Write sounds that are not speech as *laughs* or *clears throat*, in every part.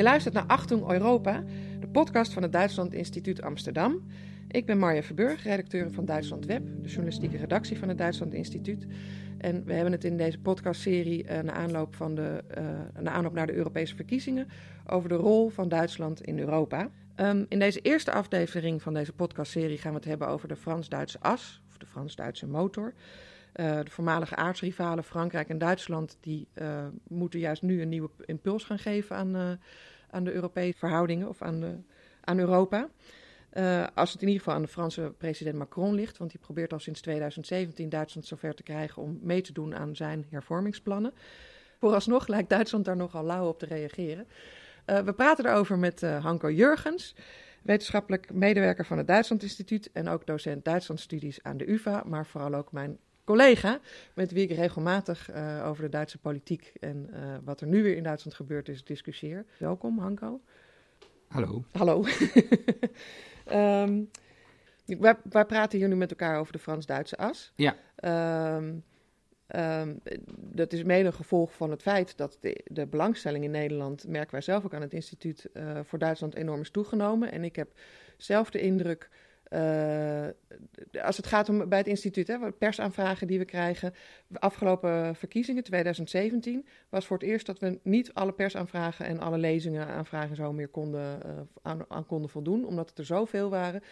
Je luistert naar Achtung Europa, de podcast van het Duitsland Instituut Amsterdam. Ik ben Marja Verburg, redacteur van Duitsland Web, de journalistieke redactie van het Duitsland Instituut. En we hebben het in deze podcastserie uh, na, aanloop van de, uh, na aanloop naar de Europese verkiezingen over de rol van Duitsland in Europa. Um, in deze eerste aflevering van deze podcastserie gaan we het hebben over de Frans-Duitse as, of de Frans-Duitse motor. Uh, de voormalige aardsrivalen Frankrijk en Duitsland die uh, moeten juist nu een nieuwe impuls gaan geven aan, uh, aan de Europese verhoudingen of aan, de, aan Europa. als het in ieder geval aan de Franse president Macron ligt, want die probeert al sinds 2017 Duitsland zover te krijgen om mee te doen aan zijn hervormingsplannen. Vooralsnog lijkt Duitsland daar nogal lauw op te reageren. we praten erover met Hanko Jurgens wetenschappelijk medewerker van het Duitsland Instituut en ook docent Duitslandstudies aan de UvA, maar vooral ook mijn collega, met wie ik regelmatig uh, over de Duitse politiek en uh, wat er nu weer in Duitsland gebeurt is, discussieer. Welkom, Hanko. Hallo. Hallo. um, wij, wij, praten hier nu met elkaar over de Frans-Duitse as. Ja. Um, um, dat is mede een gevolg van het feit dat de, de, belangstelling in Nederland, merken wij zelf ook aan het instituut, uh, voor Duitsland enorm is toegenomen. En ik heb zelf de indruk uh, als het gaat om bij het instituut, hè, persaanvragen die we krijgen. Afgelopen verkiezingen, 2017, was voor het eerst dat we niet alle persaanvragen en alle lezingen, aanvragen zo meer konden, uh, aan, konden voldoen, omdat het er zoveel waren.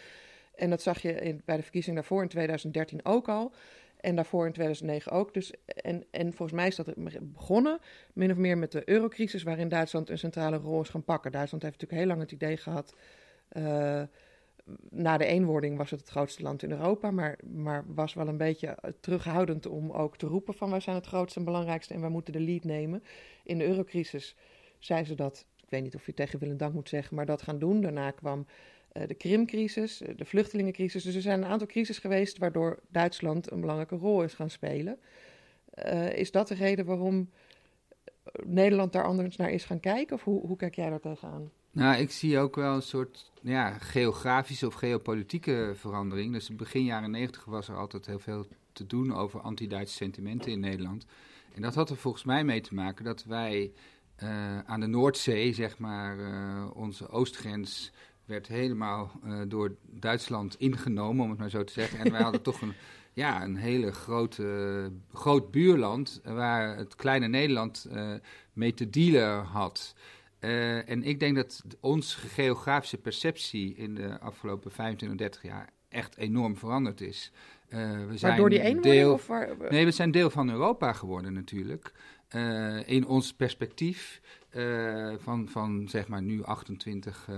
En dat zag je in, bij de verkiezing daarvoor in 2013 ook al. En daarvoor in 2009 ook. Dus, en, en volgens mij is dat begonnen, min of meer met de eurocrisis, waarin Duitsland een centrale rol is gaan pakken. Duitsland heeft natuurlijk heel lang het idee gehad. Uh, na de eenwording was het het grootste land in Europa, maar, maar was wel een beetje terughoudend om ook te roepen van wij zijn het grootste en belangrijkste en wij moeten de lead nemen. In de eurocrisis zei ze dat, ik weet niet of je tegen wil en dank moet zeggen, maar dat gaan doen. Daarna kwam uh, de Krimcrisis, de vluchtelingencrisis. Dus er zijn een aantal crises geweest waardoor Duitsland een belangrijke rol is gaan spelen. Is dat de reden waarom Nederland daar anders naar is gaan kijken? Of hoe, hoe kijk jij daar tegenaan? Nou, ik zie ook wel een soort ja, geografische of geopolitieke verandering. Dus begin jaren negentig was er altijd heel veel te doen over anti-Duitse sentimenten in Nederland. En dat had er volgens mij mee te maken dat wij uh, aan de Noordzee, zeg maar, uh, onze oostgrens werd helemaal uh, door Duitsland ingenomen, om het maar zo te zeggen. En wij hadden toch een, ja, een hele grote, groot buurland waar het kleine Nederland mee te dealen had. Uh, en ik denk dat onze geografische perceptie in de afgelopen 25, 30 jaar echt enorm veranderd is. Uh, we zijn door die eenwording? Deel, of waar, nee, we zijn deel van Europa geworden natuurlijk. Uh, in ons perspectief van, van zeg maar nu 28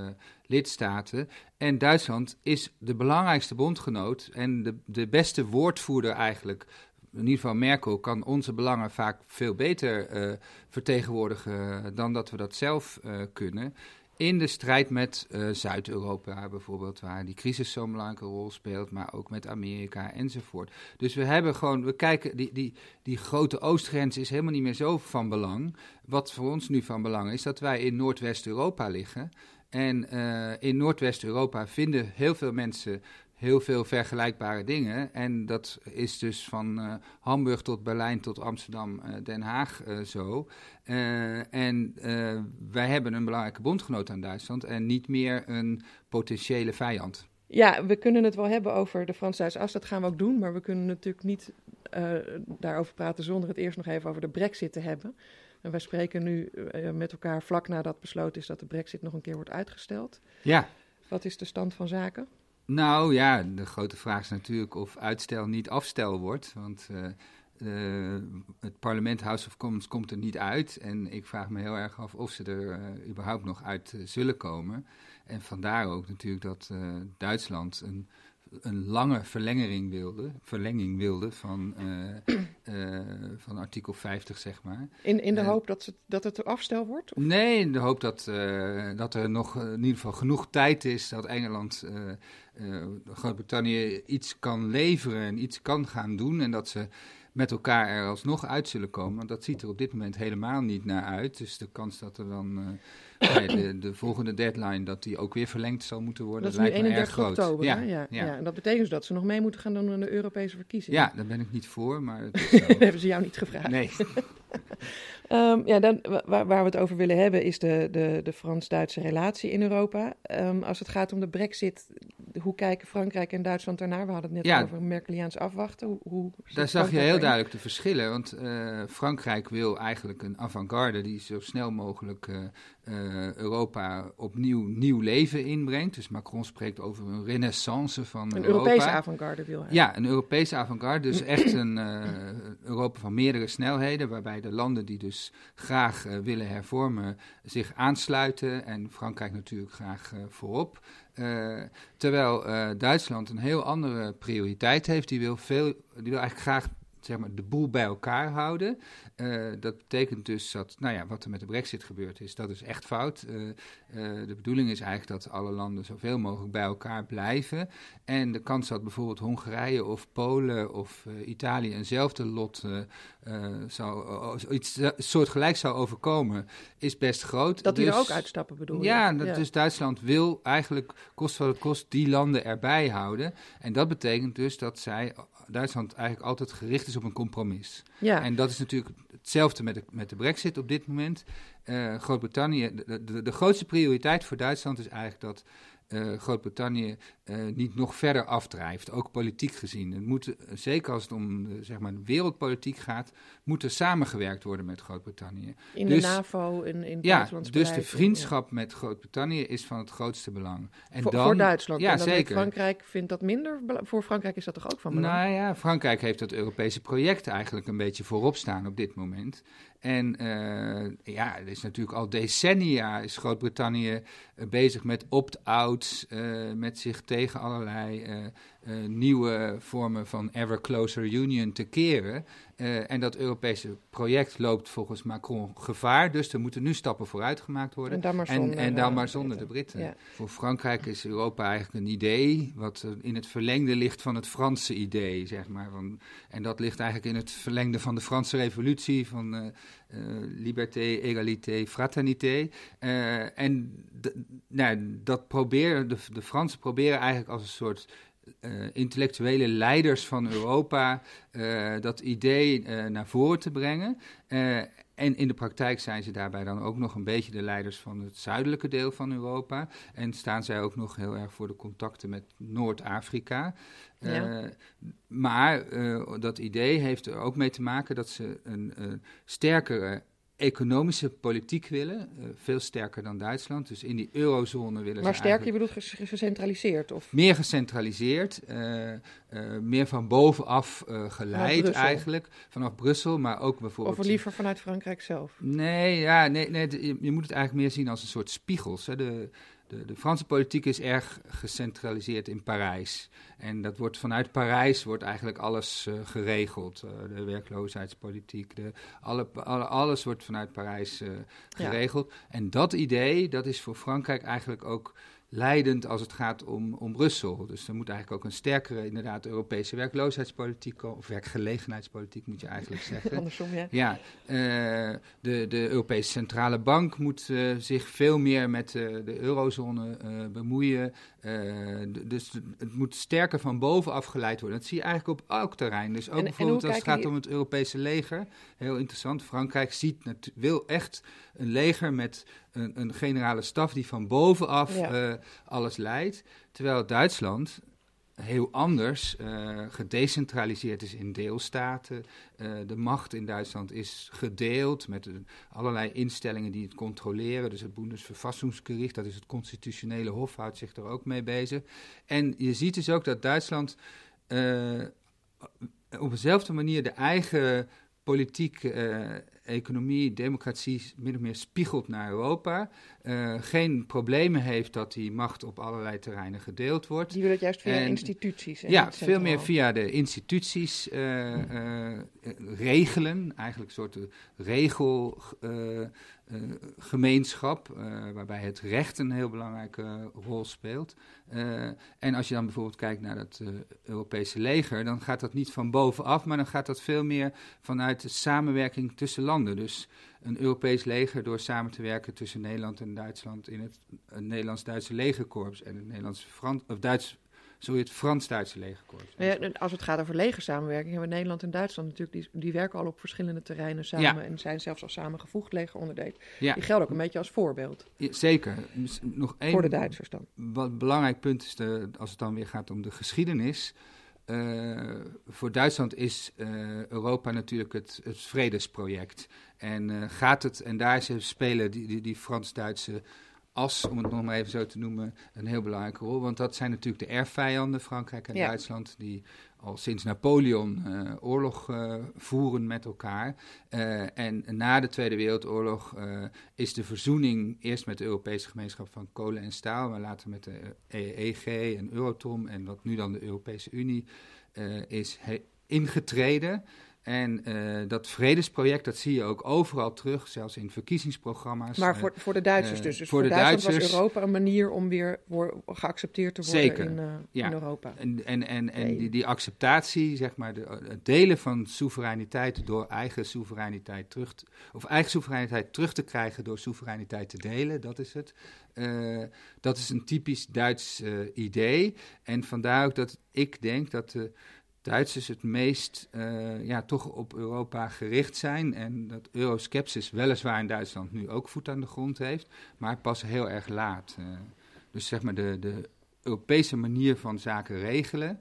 lidstaten. En Duitsland is de belangrijkste bondgenoot en de, de beste woordvoerder eigenlijk in ieder geval Merkel kan onze belangen vaak veel beter uh, vertegenwoordigen dan dat we dat zelf uh, kunnen. In de strijd met uh, Zuid-Europa bijvoorbeeld, waar die crisis zo'n belangrijke rol speelt, maar ook met Amerika enzovoort. Dus we hebben gewoon, we kijken, die, die, die grote oostgrens is helemaal niet meer zo van belang. Wat voor ons nu van belang is, dat wij in Noordwest-Europa liggen. En in Noordwest-Europa vinden heel veel mensen heel veel vergelijkbare dingen. En dat is dus van uh, Hamburg tot Berlijn tot Amsterdam, uh, Den Haag uh, zo. en wij hebben een belangrijke bondgenoot aan Duitsland en niet meer een potentiële vijand. Ja, we kunnen het wel hebben over de Frans-Duitse as, dat gaan we ook doen. Maar we kunnen natuurlijk niet daarover praten zonder het eerst nog even over de brexit te hebben. En wij spreken nu met elkaar vlak nadat besloten is dat de brexit nog een keer wordt uitgesteld. Ja. Wat is de stand van zaken? Nou ja, de grote vraag is natuurlijk of uitstel niet afstel wordt. Want uh, uh, het parlement House of Commons komt er niet uit. En ik vraag me heel erg af of ze er uh, überhaupt nog uit zullen komen. En vandaar ook natuurlijk dat Duitsland een een lange verlenging wilde, verlenging wilde van, uh, uh, van artikel 50, zeg maar. In, in de hoop dat, het, dat het afstel wordt? Of? Nee, in de hoop dat, dat er nog in ieder geval genoeg tijd is dat Engeland, Groot-Brittannië iets kan leveren en iets kan gaan doen. En dat ze met elkaar er alsnog uit zullen komen. Want dat ziet er op dit moment helemaal niet naar uit. Dus de kans dat er dan uh, de, de, volgende deadline, dat die ook weer verlengd zal moeten worden, dat lijkt nu 31 me erg groot. oktober, ja, ja, ja. ja, En dat betekent dus dat ze nog mee moeten gaan doen aan de Europese verkiezingen. Ja, daar ben ik niet voor, maar... *laughs* dat hebben ze jou niet gevraagd. Nee. Um, *laughs* ja, dan, waar, waar, we het over willen hebben is de, de, de Frans-Duitse relatie in Europa. Um, als het gaat om de brexit, hoe kijken Frankrijk en Duitsland daarnaar? We hadden het net over Merkeliaans afwachten. Hoe, hoe daar zag je heel duidelijk de verschillen. Want uh, Frankrijk wil eigenlijk een avant-garde die zo snel mogelijk uh, uh, Europa opnieuw nieuw leven inbrengt. Dus Macron spreekt over een renaissance van een Europa. Een Europese avant-garde wil hij. Ja, een Europese avant-garde. Dus echt *clears throat* een Europa van meerdere snelheden, waarbij de landen die dus graag willen hervormen zich aansluiten en Frankrijk natuurlijk graag voorop. Uh, terwijl Duitsland een heel andere prioriteit heeft. Die wil, veel, die wil eigenlijk graag zeg maar, de boel bij elkaar houden. Uh, dat betekent dus dat, nou ja, wat er met de brexit gebeurd is, dat is echt fout. Uh, uh, de bedoeling is eigenlijk dat alle landen zoveel mogelijk bij elkaar blijven. En de kans dat bijvoorbeeld Hongarije of Polen of Italië eenzelfde lot zou, iets soortgelijks zou overkomen, is best groot. Dat die dus, er ook uitstappen bedoel ja, je? Ja, dus Duitsland wil eigenlijk, kost wat het kost, die landen erbij houden. En dat betekent dus dat zij Duitsland eigenlijk altijd gericht is op een compromis. Ja. En dat is natuurlijk hetzelfde met de, met de brexit op dit moment. Uh, Groot-Brittannië, de, de, de, grootste prioriteit voor Duitsland is eigenlijk dat uh, Groot-Brittannië uh, niet nog verder afdrijft, ook politiek gezien. Het moet, zeker als het om zeg maar, wereldpolitiek gaat, moet er samengewerkt worden met Groot-Brittannië. In dus, de NAVO, in, in ja, dus de vriendschap ja. met Groot-Brittannië is van het grootste belang. En voor, dan, voor Duitsland, ja, en dan zeker. Frankrijk vindt dat minder, voor Frankrijk is dat toch ook van belang? Nou ja, Frankrijk heeft het Europese project eigenlijk een beetje voorop staan op dit moment. En uh, ja, het is natuurlijk al decennia is Groot-Brittannië bezig met opt-outs, met zich tegen allerlei nieuwe vormen van ever closer union te keren. en dat Europese project loopt volgens Macron gevaar, dus er moeten nu stappen vooruit gemaakt worden. En dan maar zonder, en, en dan maar zonder de Britten. Ja. Voor Frankrijk is Europa eigenlijk een idee wat in het verlengde ligt van het Franse idee, zeg maar. Van, en dat ligt eigenlijk in het verlengde van de Franse revolutie, van uh, liberté, égalité, fraternité. En nou, dat proberen, de, de Fransen proberen eigenlijk als een soort uh, intellectuele leiders van Europa uh, dat idee uh, naar voren te brengen. en in de praktijk zijn ze daarbij dan ook nog een beetje de leiders van het zuidelijke deel van Europa. En staan zij ook nog heel erg voor de contacten met Noord-Afrika. Ja. maar dat idee heeft er ook mee te maken dat ze een sterkere economische politiek willen, uh, veel sterker dan Duitsland. Dus in die eurozone willen maar ze. Maar sterker, je bedoelt gecentraliseerd? Of? Meer gecentraliseerd, uh, uh, meer van bovenaf geleid eigenlijk, vanaf Brussel, maar ook bijvoorbeeld. Of liever vanuit Frankrijk zelf? Nee, ja, nee, nee je, je, moet het eigenlijk meer zien als een soort spiegels. Hè. De, de, de, Franse politiek is erg gecentraliseerd in Parijs. En dat wordt vanuit Parijs wordt eigenlijk alles uh, geregeld. Uh, de werkloosheidspolitiek, de, alle, alle, alles wordt vanuit Parijs uh, geregeld. Ja. En dat idee, dat is voor Frankrijk eigenlijk ook leidend als het gaat om, om Brussel. Dus er moet eigenlijk ook een sterkere, inderdaad, Europese werkloosheidspolitiek, of werkgelegenheidspolitiek moet je eigenlijk *laughs* zeggen. Andersom, ja. Ja, uh, de, de Europese Centrale Bank moet uh, zich veel meer met uh, de eurozone bemoeien. dus het moet sterker van bovenaf geleid worden. Dat zie je eigenlijk op elk terrein. Dus ook en, bijvoorbeeld en als het gaat om het Europese leger. Heel interessant. Frankrijk ziet, wil echt een leger met een, een generale staf die van bovenaf ja. uh, alles leidt. Terwijl Duitsland heel anders uh, gedecentraliseerd is in deelstaten. Uh, de macht in Duitsland is gedeeld met uh, allerlei instellingen die het controleren. Dus het Bundesverfassungsgericht, dat is het constitutionele hof, houdt zich er ook mee bezig. En je ziet dus ook dat Duitsland op dezelfde manier de eigen politiek economie, democratie min of meer spiegelt naar Europa. Uh, geen problemen heeft dat die macht op allerlei terreinen gedeeld wordt. Die wil het juist via en, instituties. ja, veel meer via de instituties uh, uh, regelen. Eigenlijk een soort regelgemeenschap, waarbij het recht een heel belangrijke rol speelt. en als je dan bijvoorbeeld kijkt naar het Europese leger, dan gaat dat niet van bovenaf, maar dan gaat dat veel meer vanuit de samenwerking tussen landen. Dus een Europees leger door samen te werken tussen Nederland en Duitsland in het Nederlands-Duitse legerkorps en het Nederlands-Frans of Duits zul je het Frans-Duitse legerkorps. Ja, als het gaat over legersamenwerking, hebben Nederland en Duitsland natuurlijk, die, die werken al op verschillende terreinen samen en zijn zelfs al samengevoegd legeronderdelen. Ja. Die gelden ook een beetje als voorbeeld. zeker. Nog één, Voor de Duitsers dan. Wat belangrijk punt is, de, als het dan weer gaat om de geschiedenis. Uh, voor Duitsland is uh, Europa natuurlijk het, het vredesproject. En uh, gaat het, en daar spelen die, die, die Frans-Duitse as, om het nog maar even zo te noemen, een heel belangrijke rol. Want dat zijn natuurlijk de erfvijanden, Frankrijk en Duitsland, die al sinds Napoleon uh, oorlog uh, voeren met elkaar. Uh, en na de Tweede Wereldoorlog is de verzoening eerst met de Europese gemeenschap van kolen en staal, maar later met de EEG en Euratom en wat nu dan de Europese Unie is ingetreden. En uh, dat vredesproject, dat zie je ook overal terug, zelfs in verkiezingsprogramma's. Maar voor, voor de Duitsers uh, dus. dus voor, de Duitsers was Europa een manier om weer geaccepteerd te worden zeker, in, uh, ja. in Europa. En, en, en, en die, die acceptatie, zeg maar, de, het delen van soevereiniteit door eigen soevereiniteit terug, te, of eigen soevereiniteit terug te krijgen door soevereiniteit te delen, dat is het. dat is een typisch Duits idee. En vandaar ook dat ik denk dat de Duitsers het meest uh, ja, toch op Europa gericht zijn. En dat euroskepsis weliswaar in Duitsland nu ook voet aan de grond heeft, maar pas heel erg laat. Uh, dus zeg maar de, de Europese manier van zaken regelen.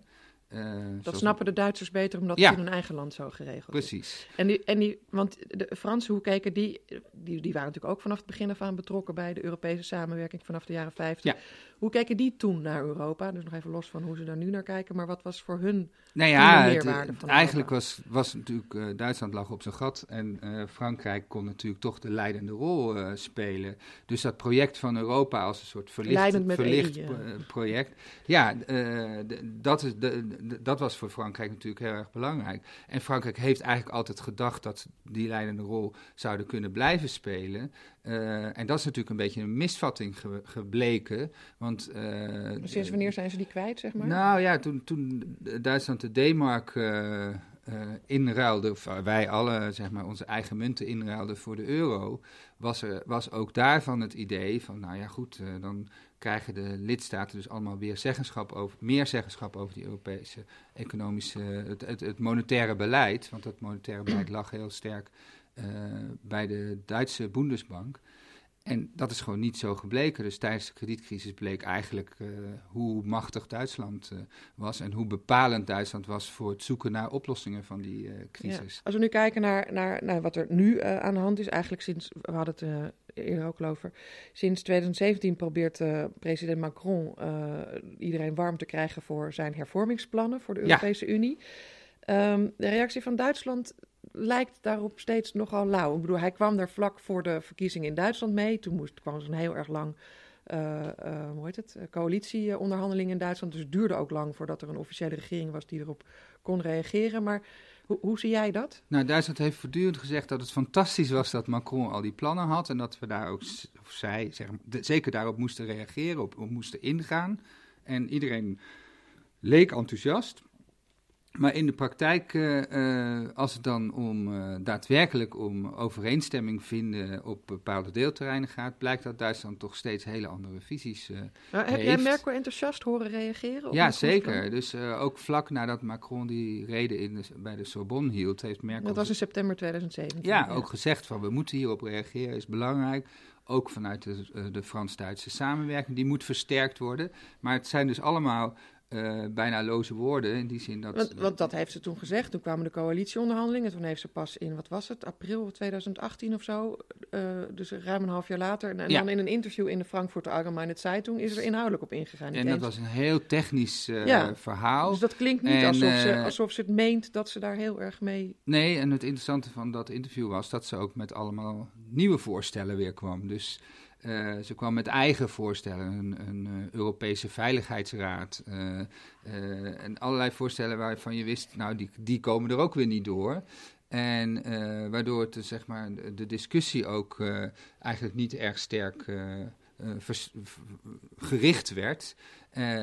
Uh, dat snappen de Duitsers beter omdat ja. het in hun eigen land zo geregeld Precies. is. En die, en die, want de Fransen, hoe keken die, die, die waren natuurlijk ook vanaf het begin af aan betrokken bij de Europese samenwerking vanaf de jaren 50. Ja. Hoe keken die toen naar Europa? Dus nog even los van hoe ze daar nu naar kijken, maar wat was voor hun nou ja, de meerwaarde het, van Eigenlijk was, was natuurlijk, uh, Duitsland lag op zijn gat en uh, Frankrijk kon natuurlijk toch de leidende rol uh, spelen. Dus dat project van Europa als een soort verlicht, verlicht ja. project, ja, dat, is de, de, dat was voor Frankrijk natuurlijk heel erg belangrijk. En Frankrijk heeft eigenlijk altijd gedacht dat die leidende rol zouden kunnen blijven spelen. Uh, en dat is natuurlijk een beetje een misvatting ge gebleken. Want, uh, Sinds wanneer zijn ze die kwijt, zeg maar? Nou ja, toen, toen Duitsland de D-mark uh, inruilde, of wij alle zeg maar, onze eigen munten inruilden voor de euro, was, er, was ook daarvan het idee van, nou ja goed, dan krijgen de lidstaten dus allemaal weer zeggenschap over, meer zeggenschap over die Europese economische, het, het, het monetaire beleid. Want dat monetaire beleid lag heel sterk bij de Duitse Bundesbank. En dat is gewoon niet zo gebleken. Dus tijdens de kredietcrisis bleek eigenlijk uh, hoe machtig Duitsland uh, was en hoe bepalend Duitsland was voor het zoeken naar oplossingen van die uh, crisis. Ja. Als we nu kijken naar, naar, naar wat er nu aan de hand is, eigenlijk sinds, we hadden het eerder ook al over, sinds 2017 probeert president Macron iedereen warm te krijgen voor zijn hervormingsplannen voor de Europese ja. Unie. Um, de reactie van Duitsland lijkt daarop steeds nogal lauw. Ik bedoel, hij kwam daar vlak voor de verkiezingen in Duitsland mee. Toen moest, kwam een heel erg lang uh, hoe heet het, coalitieonderhandeling in Duitsland. Dus het duurde ook lang voordat er een officiële regering was die erop kon reageren. Maar hoe, zie jij dat? Nou, Duitsland heeft voortdurend gezegd dat het fantastisch was dat Macron al die plannen had. En dat we daar ook, of zij, zeg, zeker daarop moesten reageren, op moesten ingaan. En iedereen leek enthousiast. Maar in de praktijk, uh, als het dan om uh, daadwerkelijk om overeenstemming vinden op bepaalde deelterreinen gaat, blijkt dat Duitsland toch steeds hele andere visies nou, Heb jij Merkel enthousiast horen reageren? Op ja, zeker. Dus ook vlak nadat Macron die reden in de, bij de Sorbonne hield, heeft Merkel... Dat was in september 2017. Ja, ja, ook gezegd van we moeten hierop reageren, is belangrijk. Ook vanuit de, de Frans-Duitse samenwerking, die moet versterkt worden. Maar het zijn dus allemaal uh, bijna loze woorden. In die zin dat. Want, want, dat heeft ze toen gezegd. Toen kwamen de coalitieonderhandelingen. Toen heeft ze pas in, wat was het, april 2018 of zo. Uh, dus ruim een half jaar later. En, en ja. dan in een interview in de Frankfurter Allgemeine Zeitung is er inhoudelijk op ingegaan. En dat was een heel technisch uh, ja. verhaal. Dus dat klinkt niet en, alsof, ze, alsof ze het meent dat ze daar heel erg mee. Nee, en het interessante van dat interview was dat ze ook met allemaal nieuwe voorstellen weer kwam. Dus. Uh, ze kwam met eigen voorstellen, een, een uh, Europese Veiligheidsraad uh, en allerlei voorstellen waarvan je wist, nou die, die komen er ook weer niet door. En waardoor het, zeg maar, de discussie ook eigenlijk niet erg sterk gericht werd.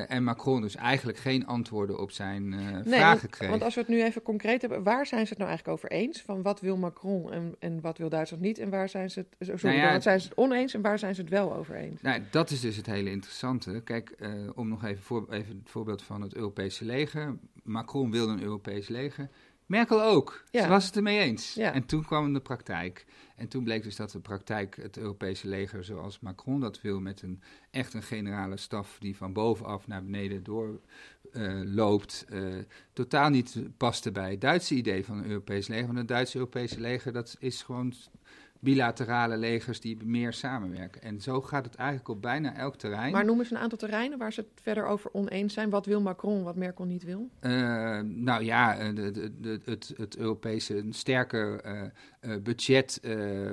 en Macron dus eigenlijk geen antwoorden op zijn vragen want, kreeg. Want als we het nu even concreet hebben, waar zijn ze het nou eigenlijk over eens? Van wat wil Macron en, en wat wil Duitsland niet? En waar zijn ze het, sorry, nou wat zijn ze het oneens en waar zijn ze het wel over eens? Nou, dat is dus het hele interessante. Kijk, om nog even, voor, even het voorbeeld van het Europese leger. Macron wilde een Europees leger. Merkel ook. Ze was het ermee eens. En toen kwam de praktijk. En toen bleek dus dat de praktijk het Europese leger, zoals Macron dat wil, met een echt een generale staf die van bovenaf naar beneden door uh, loopt, uh, totaal niet paste bij het Duitse idee van een Europees leger. Want het Duitse Europese leger, dat is gewoon bilaterale legers die meer samenwerken. En zo gaat het eigenlijk op bijna elk terrein. Maar noemen ze een aantal terreinen waar ze het verder over oneens zijn? Wat wil Macron, wat Merkel niet wil? Uh, nou ja, eh, de, de, de, het, het Europese een sterker uh, budget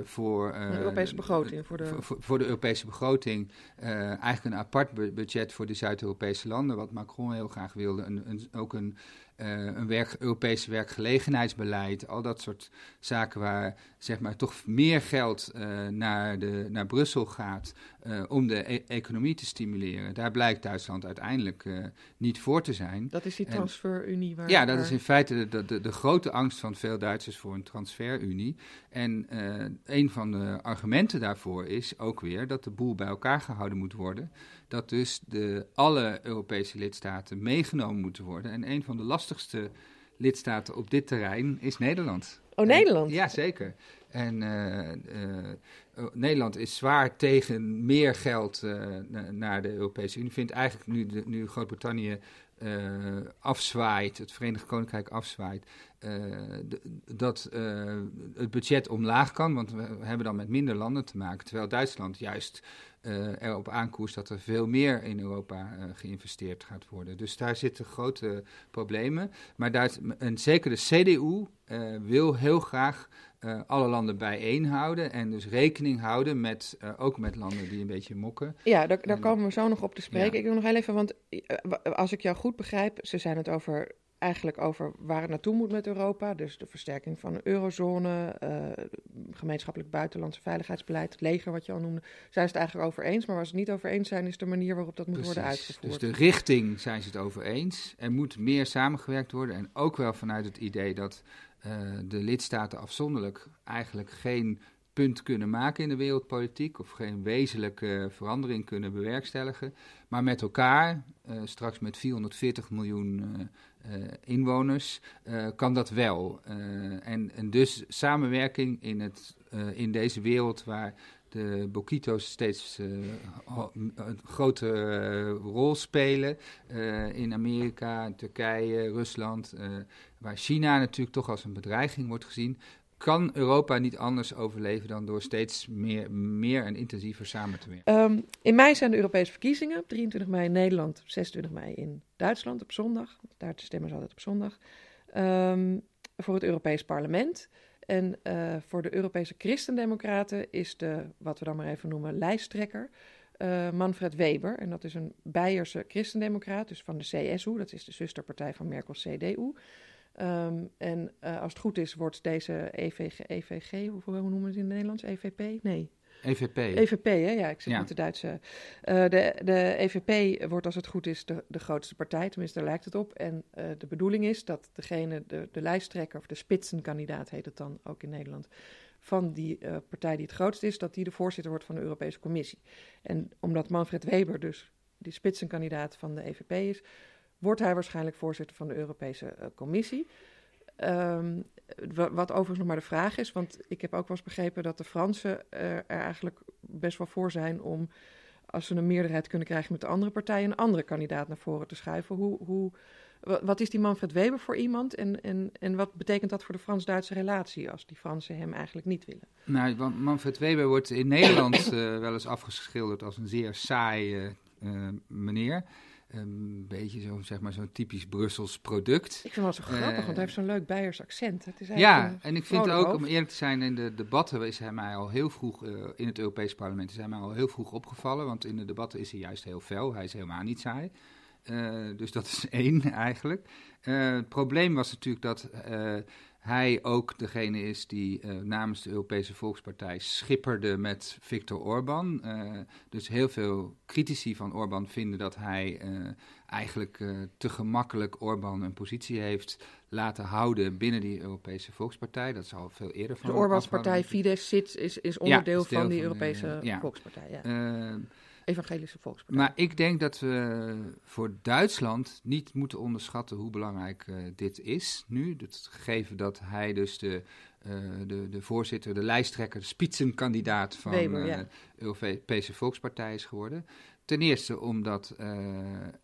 voor... de Europese begroting. Voor de, voor, voor de Europese begroting. eigenlijk een apart budget voor de Zuid-Europese landen, wat Macron heel graag wilde. Een, een, ook een een werk, Europese werkgelegenheidsbeleid, al dat soort zaken waar zeg maar, toch meer geld uh, naar, de, naar Brussel gaat uh, om de e economie te stimuleren. Daar blijkt Duitsland uiteindelijk niet voor te zijn. Dat is die transferunie waar... Ja, dat is in feite de, de, de, grote angst van veel Duitsers voor een transferunie. En een van de argumenten daarvoor is ook weer dat de boel bij elkaar gehouden moet worden dat dus de, alle Europese lidstaten meegenomen moeten worden. En een van de lastigste lidstaten op dit terrein is Nederland. Oh, Nederland? ja, zeker. En uh, uh, Nederland is zwaar tegen meer geld naar de Europese Unie. Vindt eigenlijk nu, de, nu Groot-Brittannië afzwaait, het Verenigd Koninkrijk afzwaait, dat het budget omlaag kan. Want we hebben dan met minder landen te maken. Terwijl Duitsland juist uh, erop aankoerst dat er veel meer in Europa geïnvesteerd gaat worden. Dus daar zitten grote problemen. Maar daar, en zeker de CDU wil heel graag alle landen bijeenhouden en dus rekening houden met ook met landen die een beetje mokken. Ja, daar, daar komen we zo nog op te spreken. Ja. Ik wil nog heel even, want als ik jou goed begrijp, ze zijn het over eigenlijk over waar het naartoe moet met Europa. Dus de versterking van de eurozone, uh, gemeenschappelijk buitenlandse veiligheidsbeleid, het leger wat je al noemde. Zijn ze het eigenlijk over eens, maar waar ze het niet over eens zijn, is de manier waarop dat moet Precies. worden uitgevoerd. Dus de richting zijn ze het over eens. Er moet meer samengewerkt worden en ook wel vanuit het idee dat uh, de lidstaten afzonderlijk eigenlijk geen punt kunnen maken in de wereldpolitiek of geen wezenlijke verandering kunnen bewerkstelligen. Maar met elkaar, uh, straks met 440 miljoen uh, inwoners, kan dat wel. En, en, dus samenwerking in, het, in deze wereld waar de Bokito's steeds een grote rol spelen. in Amerika, Turkije, Rusland, waar China natuurlijk toch als een bedreiging wordt gezien kan Europa niet anders overleven dan door steeds meer, meer en intensiever samen te werken? Um, in mei zijn de Europese verkiezingen. 23 mei in Nederland, 26 mei in Duitsland op zondag. Daar stemmen ze altijd op zondag. Um, voor het Europees Parlement. En uh, voor de Europese Christendemocraten is de, wat we dan maar even noemen, lijsttrekker. Uh, Manfred Weber. En dat is een Beierse christendemocraat, dus van de CSU. Dat is de zusterpartij van Merkel's CDU. Um, en uh, als het goed is, wordt deze EVG, EVG hoe, noemen we het in het Nederlands? EVP? Nee. EVP. EVP, hè? Ja, ik zit ja. met de Duitse. Uh, de, de EVP wordt, als het goed is, de, de grootste partij. Tenminste, daar lijkt het op. En uh, de bedoeling is dat degene, de, de lijsttrekker, of de spitsenkandidaat heet het dan ook in Nederland, van die uh, partij die het grootst is, dat die de voorzitter wordt van de Europese Commissie. En omdat Manfred Weber dus die spitsenkandidaat van de EVP is, wordt hij waarschijnlijk voorzitter van de Europese Commissie. Um, wat overigens nog maar de vraag is, want ik heb ook wel eens begrepen dat de Fransen er, er eigenlijk best wel voor zijn om, als ze een meerderheid kunnen krijgen met de andere partijen, een andere kandidaat naar voren te schuiven. Hoe, hoe, wat is die Manfred Weber voor iemand en, en, en wat betekent dat voor de Frans-Duitse relatie als die Fransen hem eigenlijk niet willen? Nou, Manfred Weber wordt in Nederland uh, wel eens afgeschilderd als een zeer saai uh, meneer een beetje zo'n zeg maar, zo'n typisch Brussels product. Ik vind het wel zo grappig, uh, want hij heeft zo'n leuk Beiers accent. Het is ja, en ik vind ook, om eerlijk te zijn, in de debatten is hij mij al heel vroeg, uh, in het Europees parlement is hij mij al heel vroeg opgevallen, want in de debatten is hij juist heel fel, hij is helemaal niet saai. Uh, dus dat is *laughs* één eigenlijk. het probleem was natuurlijk dat hij ook degene is die uh, namens de Europese Volkspartij schipperde met Viktor Orban. Uh, dus heel veel critici van Orban vinden dat hij uh, eigenlijk te gemakkelijk Orban een positie heeft laten houden binnen die Europese Volkspartij. Dat is al veel eerder van. De Orbanspartij Fidesz zit, is, is onderdeel ja, van die Europese ja. Volkspartij. Ja. Evangelische Volkspartij. Maar ik denk dat we voor Duitsland niet moeten onderschatten hoe belangrijk uh, dit is nu. Het gegeven dat hij dus de, uh, de, de voorzitter, de lijsttrekker, de spitsenkandidaat van Weber, uh, ja. de Europese Volkspartij is geworden. Ten eerste omdat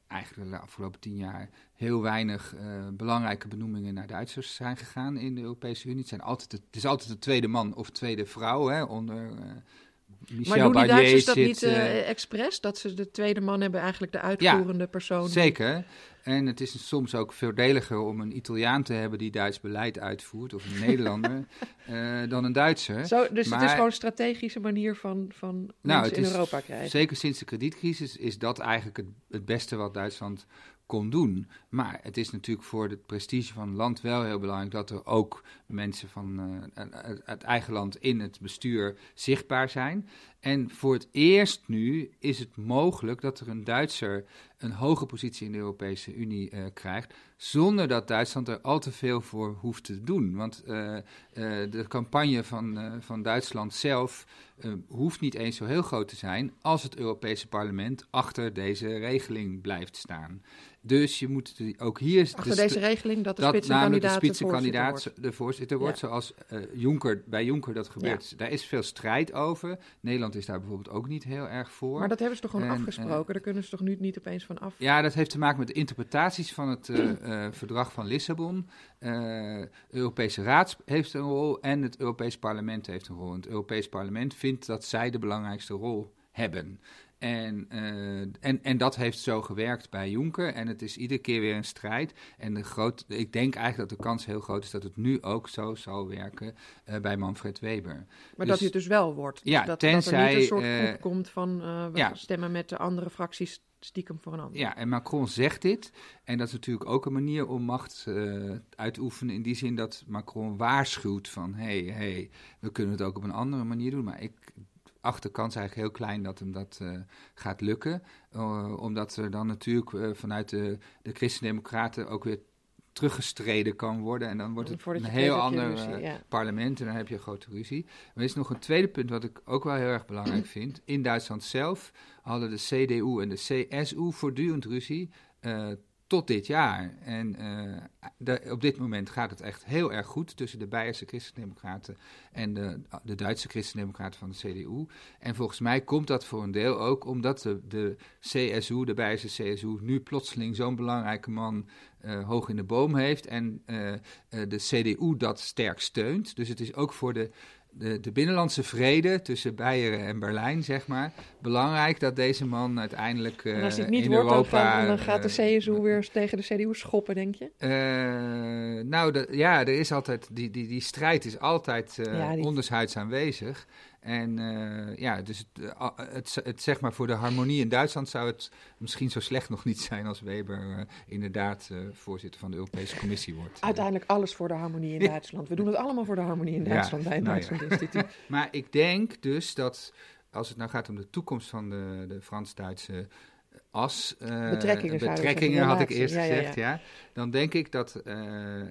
eigenlijk de afgelopen tien jaar heel weinig belangrijke benoemingen naar Duitsers zijn gegaan in de Europese Unie. Het, zijn altijd het is altijd de tweede man of tweede vrouw hè, onder Michel maar doen die Duitsers dat niet uh, expres? Dat ze de tweede man hebben eigenlijk de uitvoerende ja, persoon? zeker. En het is soms ook voordeliger om een Italiaan te hebben die Duits beleid uitvoert, of een *laughs* Nederlander, uh, dan een Duitser. Zo, dus het is gewoon een strategische manier van, van nou, mensen in Europa krijgen? Zeker sinds de kredietcrisis is dat eigenlijk het, het beste wat Duitsland kon doen. Maar het is natuurlijk voor het prestige van het land wel heel belangrijk dat er ook mensen van uh, het eigen land in het bestuur zichtbaar zijn. En voor het eerst nu is het mogelijk dat er een Duitser een hoge positie in de Europese Unie uh, krijgt, zonder dat Duitsland er al te veel voor hoeft te doen. Want uh, uh, de campagne van, van Duitsland zelf hoeft niet eens zo heel groot te zijn als het Europese parlement achter deze regeling blijft staan. Dus je moet ook hier... Achter deze regeling dat de spitsenkandidaat, de, spitsenkandidaat de voorzitter wordt, zoals uh, Juncker, bij Juncker dat gebeurt. Ja. Daar is veel strijd over. Nederland is daar bijvoorbeeld ook niet heel erg voor. Maar dat hebben ze toch gewoon en, afgesproken? Uh, daar kunnen ze toch nu niet opeens van af? Ja, dat heeft te maken met de interpretaties van het uh, *clears throat* verdrag van Lissabon. de Europese Raad heeft een rol en het Europees Parlement heeft een rol. En het Europees Parlement vindt dat zij de belangrijkste rol hebben. En, uh, en, en dat heeft zo gewerkt bij Juncker. En het is iedere keer weer een strijd. En de groot, ik denk eigenlijk dat de kans heel groot is dat het nu ook zo zal werken uh, bij Manfred Weber. Maar dus, dat het dus wel wordt. Dus ja, dat, tenzij, dat er niet een soort uh, komt van we ja, stemmen met de andere fracties stiekem voor een ander. Ja, en Macron zegt dit. En dat is natuurlijk ook een manier om macht uit te oefenen. In die zin dat Macron waarschuwt van... hé, hey, hey, we kunnen het ook op een andere manier doen. Maar ik achterkans eigenlijk heel klein dat hem dat uh, gaat lukken. Uh, omdat er dan natuurlijk uh, vanuit de, de Christen-Democraten ook weer teruggestreden kan worden. En dan wordt het een heel ander ruzie, ja. parlement en dan heb je een grote ruzie. Maar er is nog een tweede punt wat ik ook wel heel erg belangrijk *clears throat* vind. In Duitsland zelf hadden de CDU en de CSU voortdurend ruzie tot dit jaar. En de, op dit moment gaat het echt heel erg goed tussen de Beierse Christendemocraten en de, de Duitse Christendemocraten van de CDU. En volgens mij komt dat voor een deel ook omdat de, de CSU, de Beierse CSU, nu plotseling zo'n belangrijke man uh, hoog in de boom heeft en uh, de CDU dat sterk steunt. Dus het is ook voor de de, de binnenlandse vrede tussen Beieren en Berlijn, zeg maar. Belangrijk dat deze man uiteindelijk uh, als het niet in wordt, Europa... Dan, dan gaat de CSU uh, weer tegen de CDU schoppen, denk je? Uh, nou, de, ja, er is altijd... Die, die, die strijd is altijd ja, die... ondershuids aanwezig. En uh, ja, dus het, uh, het, het, zeg maar voor de harmonie in Duitsland zou het misschien zo slecht nog niet zijn als Weber uh, inderdaad voorzitter van de Europese Commissie wordt. Uiteindelijk alles voor de harmonie in Duitsland. We doen het allemaal voor de harmonie in Duitsland ja, bij het nou Duitsland ja. Instituut. *laughs* maar ik denk dus dat als het nou gaat om de toekomst van de, de Frans-Duitse as uh, betrekkingen, betrekkingen had ik eerst ja, gezegd, ja, ja, Dan denk ik dat uh,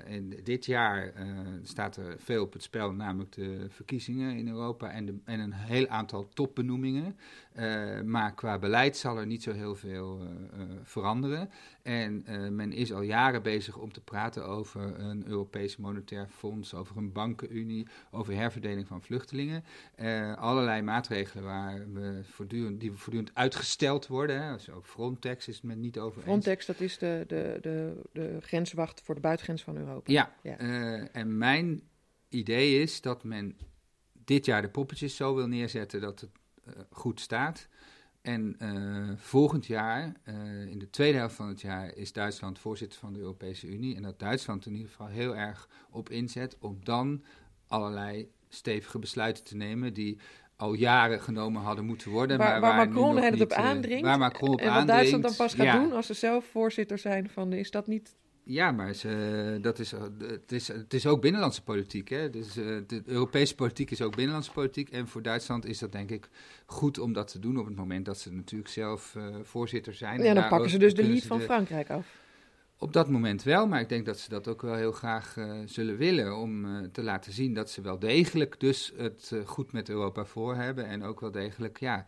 in dit jaar uh, staat er veel op het spel, namelijk de verkiezingen in Europa en, de, en een heel aantal topbenoemingen. maar qua beleid zal er niet zo heel veel veranderen. En men is al jaren bezig om te praten over een Europees Monetair Fonds, over een bankenunie, over herverdeling van vluchtelingen. allerlei maatregelen waar we voortdurend, die voortdurend uitgesteld worden. Hè, dus ook Frontex is men niet over Frontex, dat is de, de, de, de grenswacht voor de buitengrens van Europa. Ja, ja. Uh, en mijn idee is dat men dit jaar de poppetjes zo wil neerzetten dat het uh, goed staat. En uh, volgend jaar, in de tweede helft van het jaar, is Duitsland voorzitter van de Europese Unie. En dat Duitsland in ieder geval heel erg op inzet om dan allerlei stevige besluiten te nemen die al jaren genomen hadden moeten worden. Waar, maar waar Macron het op eh, aandringt. Waar Macron op en wat Duitsland dan pas gaat doen als ze zelf voorzitter zijn van... Is dat niet Ja, maar ze, dat is, het, is, het is ook binnenlandse politiek. Hè? Dus, de Europese politiek is ook binnenlandse politiek. En voor Duitsland is dat denk ik goed om dat te doen op het moment dat ze natuurlijk zelf voorzitter zijn. Ja, dan pakken ze dus de lied van Frankrijk af. Op dat moment wel, maar ik denk dat ze dat ook wel heel graag uh, zullen willen om uh, te laten zien dat ze wel degelijk dus het uh, goed met Europa voor hebben en ook wel degelijk ja,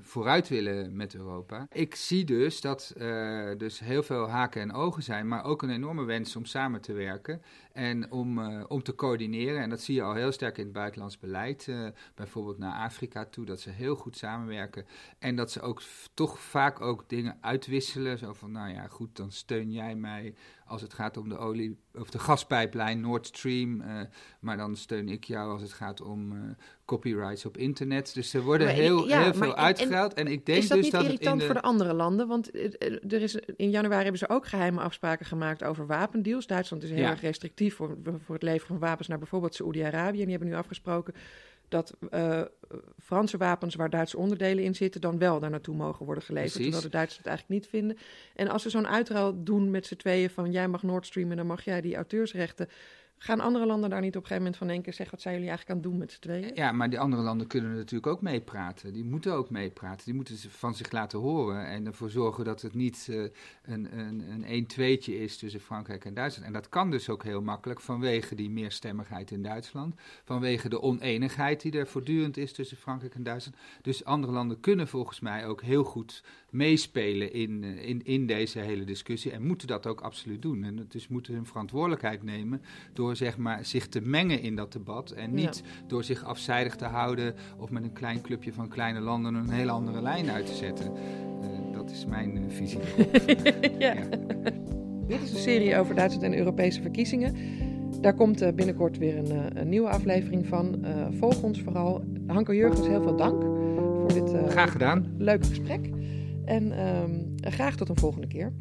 vooruit willen met Europa. Ik zie dus dat er dus heel veel haken en ogen zijn, maar ook een enorme wens om samen te werken en om, om te coördineren. En dat zie je al heel sterk in het buitenlands beleid, bijvoorbeeld naar Afrika toe, dat ze heel goed samenwerken en dat ze ook toch vaak ook dingen uitwisselen. Zo van, nou ja, goed, dan steun jij mij als het gaat om de olie of de gaspijplijn Nord Stream, uh, maar dan steun ik jou als het gaat om uh, copyrights op internet. Dus er worden heel, ja, heel veel uitgehaald. En, ik denk is dat dus niet dat irritant de... voor de andere landen? Want er is, in januari hebben ze ook geheime afspraken gemaakt over wapendeals. Duitsland is heel Ja. erg restrictief voor, voor het leveren van wapens naar bijvoorbeeld Saoedi-Arabië. En die hebben nu afgesproken dat eh, Franse wapens waar Duitse onderdelen in zitten, dan wel daar naartoe mogen worden geleverd. Precies. Terwijl de Duitsers het eigenlijk niet vinden. En als ze zo'n uitruil doen met z'n tweeën van jij mag Nord Stream en dan mag jij die auteursrechten. Gaan andere landen daar niet op een gegeven moment van denken, zeg wat zijn jullie eigenlijk aan het doen met z'n tweeën? Ja, maar die andere landen kunnen natuurlijk ook meepraten. Die moeten ook meepraten. Die moeten ze van zich laten horen en ervoor zorgen dat het niet uh, een, een, een 1-2'tje is tussen Frankrijk en Duitsland. En dat kan dus ook heel makkelijk vanwege die meerstemmigheid in Duitsland. Vanwege de oneenigheid die er voortdurend is tussen Frankrijk en Duitsland. Dus andere landen kunnen volgens mij ook heel goed meespelen in, uh, in, in deze hele discussie. En moeten dat ook absoluut doen. En dus moeten hun verantwoordelijkheid nemen door zeg maar, zich te mengen in dat debat. En niet ja. door zich afzijdig te houden of met een klein clubje van kleine landen een hele andere lijn uit te zetten. Uh, dat is mijn uh, visie. *laughs* ja. ja. Dit is een serie over Duitsland en Europese verkiezingen. Daar komt uh, binnenkort weer een, een, nieuwe aflevering van. volg ons vooral. Hanko Jurgens, heel veel dank voor dit Graag gedaan. leuke gesprek. En graag tot een volgende keer.